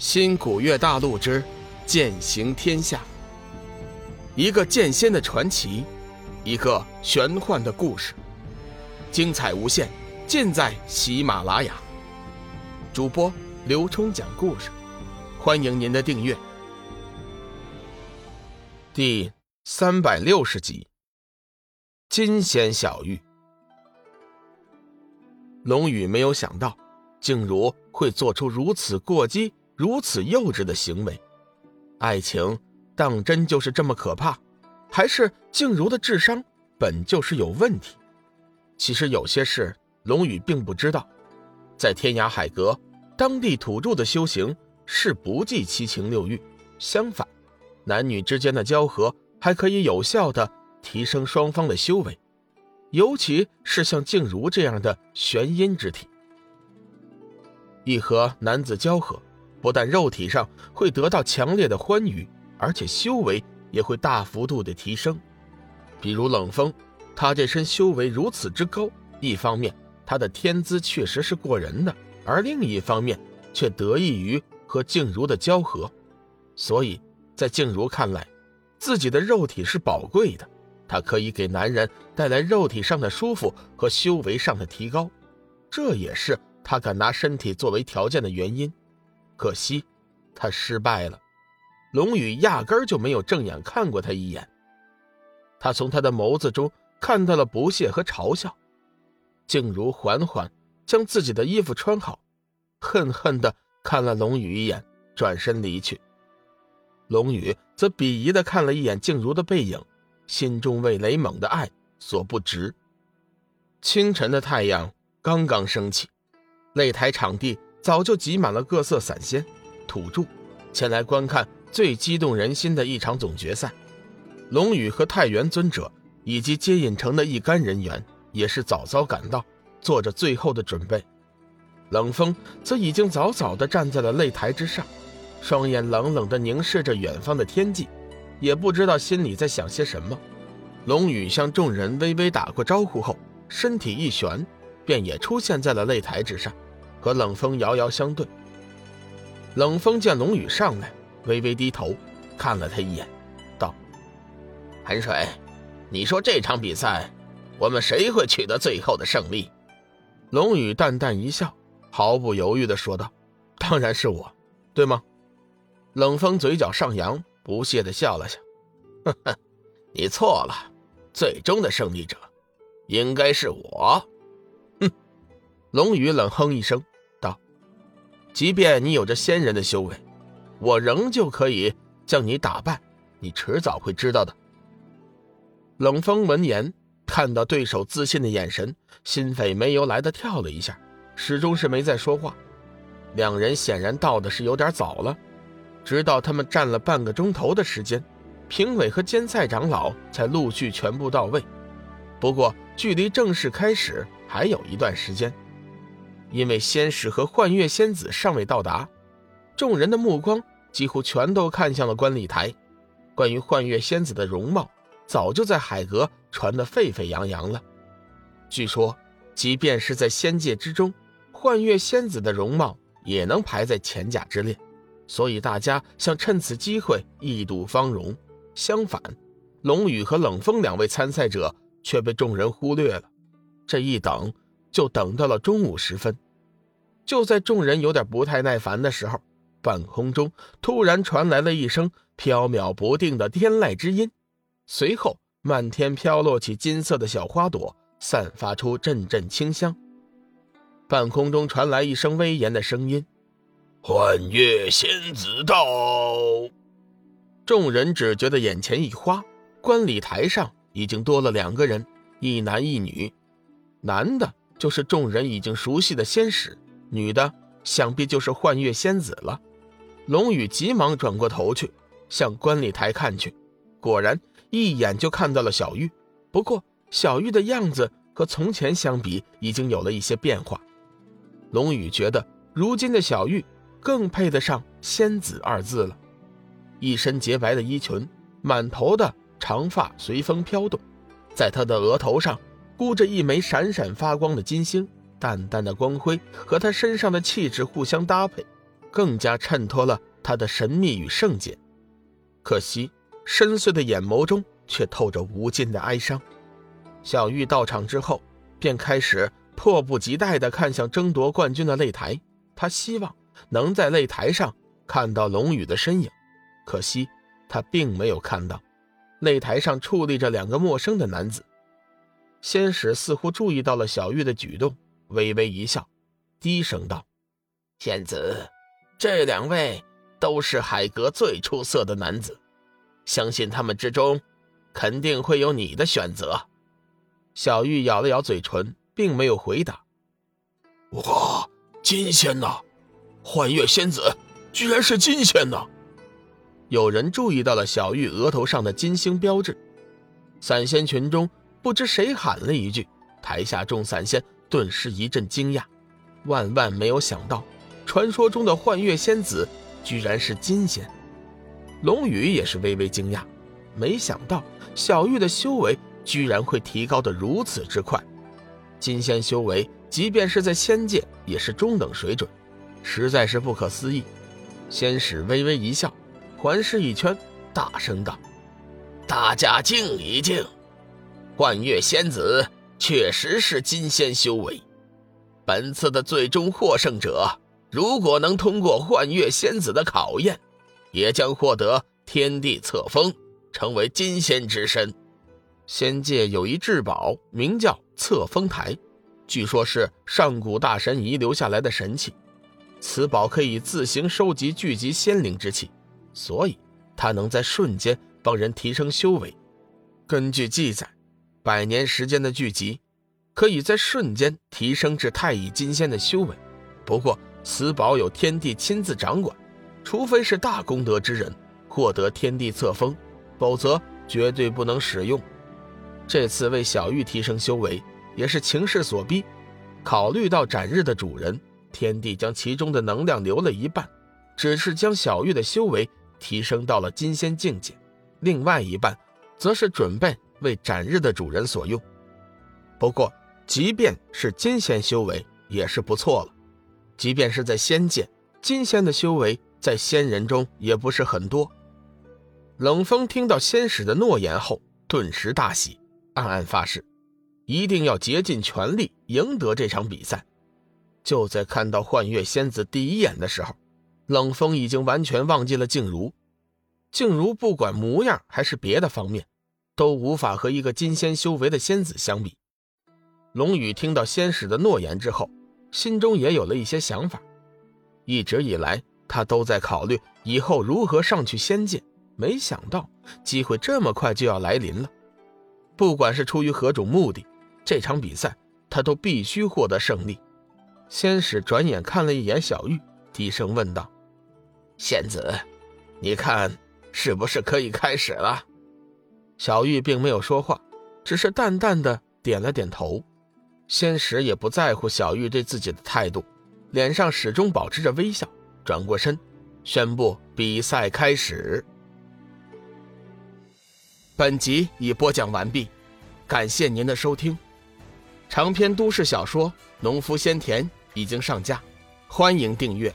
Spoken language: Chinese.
新古月大陆之剑行天下，一个剑仙的传奇，一个玄幻的故事，精彩无限，尽在喜马拉雅。主播刘冲讲故事，欢迎您的订阅。第三百六十集，金仙小玉。龙宇没有想到，静茹会做出如此过激。如此幼稚的行为，爱情当真就是这么可怕？还是静茹的智商本就是有问题？其实有些事龙宇并不知道。在天涯海阁，当地土著的修行是不计七情六欲，相反，男女之间的交合还可以有效的提升双方的修为，尤其是像静茹这样的玄阴之体，一和男子交合。不但肉体上会得到强烈的欢愉，而且修为也会大幅度的提升。比如冷风，他这身修为如此之高，一方面他的天资确实是过人的，而另一方面却得益于和静茹的交合。所以在静茹看来，自己的肉体是宝贵的，它可以给男人带来肉体上的舒服和修为上的提高，这也是他敢拿身体作为条件的原因。可惜，他失败了。龙宇压根儿就没有正眼看过他一眼。他从他的眸子中看到了不屑和嘲笑。静茹缓缓将自己的衣服穿好，恨恨地看了龙宇一眼，转身离去。龙宇则鄙夷地看了一眼静茹的背影，心中为雷猛的爱所不值。清晨的太阳刚刚升起，擂台场地。早就挤满了各色散仙、土著，前来观看最激动人心的一场总决赛。龙宇和太元尊者以及接引城的一干人员也是早早赶到，做着最后的准备。冷风则已经早早地站在了擂台之上，双眼冷冷地凝视着远方的天际，也不知道心里在想些什么。龙宇向众人微微打过招呼后，身体一旋，便也出现在了擂台之上。和冷风遥遥相对，冷风见龙宇上来，微微低头看了他一眼，道：“寒水，你说这场比赛，我们谁会取得最后的胜利？”龙宇淡淡一笑，毫不犹豫地说道：“当然是我，对吗？”冷风嘴角上扬，不屑地笑了笑：“呵呵，你错了，最终的胜利者应该是我。”哼，龙宇冷哼一声。即便你有着仙人的修为，我仍旧可以将你打败。你迟早会知道的。冷风闻言，看到对手自信的眼神，心扉没由来的跳了一下，始终是没再说话。两人显然到的是有点早了，直到他们站了半个钟头的时间，评委和监赛长老才陆续全部到位。不过，距离正式开始还有一段时间。因为仙使和幻月仙子尚未到达，众人的目光几乎全都看向了观礼台。关于幻月仙子的容貌，早就在海阁传得沸沸扬扬了。据说，即便是在仙界之中，幻月仙子的容貌也能排在前甲之列。所以大家想趁此机会一睹芳容。相反，龙宇和冷风两位参赛者却被众人忽略了。这一等。就等到了中午时分，就在众人有点不太耐烦的时候，半空中突然传来了一声飘渺不定的天籁之音，随后漫天飘落起金色的小花朵，散发出阵阵清香。半空中传来一声威严的声音：“幻月仙子到！”众人只觉得眼前一花，观礼台上已经多了两个人，一男一女，男的。就是众人已经熟悉的仙使，女的想必就是幻月仙子了。龙宇急忙转过头去，向观礼台看去，果然一眼就看到了小玉。不过小玉的样子和从前相比，已经有了一些变化。龙宇觉得如今的小玉更配得上“仙子”二字了，一身洁白的衣裙，满头的长发随风飘动，在她的额头上。箍着一枚闪闪发光的金星，淡淡的光辉和他身上的气质互相搭配，更加衬托了他的神秘与圣洁。可惜，深邃的眼眸中却透着无尽的哀伤。小玉到场之后，便开始迫不及待地看向争夺冠军的擂台。他希望能在擂台上看到龙宇的身影，可惜他并没有看到。擂台上矗立着两个陌生的男子。仙使似乎注意到了小玉的举动，微微一笑，低声道：“仙子，这两位都是海阁最出色的男子，相信他们之中肯定会有你的选择。”小玉咬了咬嘴唇，并没有回答。“哇，金仙呐！幻月仙子居然是金仙呐！”有人注意到了小玉额头上的金星标志，散仙群中。不知谁喊了一句，台下众散仙顿时一阵惊讶，万万没有想到，传说中的幻月仙子居然是金仙。龙宇也是微微惊讶，没想到小玉的修为居然会提高的如此之快。金仙修为，即便是在仙界也是中等水准，实在是不可思议。仙使微微一笑，环视一圈，大声道：“大家静一静。”幻月仙子确实是金仙修为，本次的最终获胜者，如果能通过幻月仙子的考验，也将获得天地册封，成为金仙之身。仙界有一至宝，名叫册封台，据说是上古大神遗留下来的神器。此宝可以自行收集聚集仙灵之气，所以它能在瞬间帮人提升修为。根据记载。百年时间的聚集，可以在瞬间提升至太乙金仙的修为。不过，此宝有天帝亲自掌管，除非是大功德之人获得天地册封，否则绝对不能使用。这次为小玉提升修为，也是情势所逼。考虑到斩日的主人天帝将其中的能量留了一半，只是将小玉的修为提升到了金仙境界，另外一半，则是准备。为斩日的主人所用。不过，即便是金仙修为也是不错了。即便是在仙界，金仙的修为在仙人中也不是很多。冷风听到仙使的诺言后，顿时大喜，暗暗发誓，一定要竭尽全力赢得这场比赛。就在看到幻月仙子第一眼的时候，冷风已经完全忘记了静茹。静茹不管模样还是别的方面。都无法和一个金仙修为的仙子相比。龙宇听到仙使的诺言之后，心中也有了一些想法。一直以来，他都在考虑以后如何上去仙界，没想到机会这么快就要来临了。不管是出于何种目的，这场比赛他都必须获得胜利。仙使转眼看了一眼小玉，低声问道：“仙子，你看是不是可以开始了？”小玉并没有说话，只是淡淡的点了点头。仙使也不在乎小玉对自己的态度，脸上始终保持着微笑，转过身，宣布比赛开始。本集已播讲完毕，感谢您的收听。长篇都市小说《农夫先田》已经上架，欢迎订阅。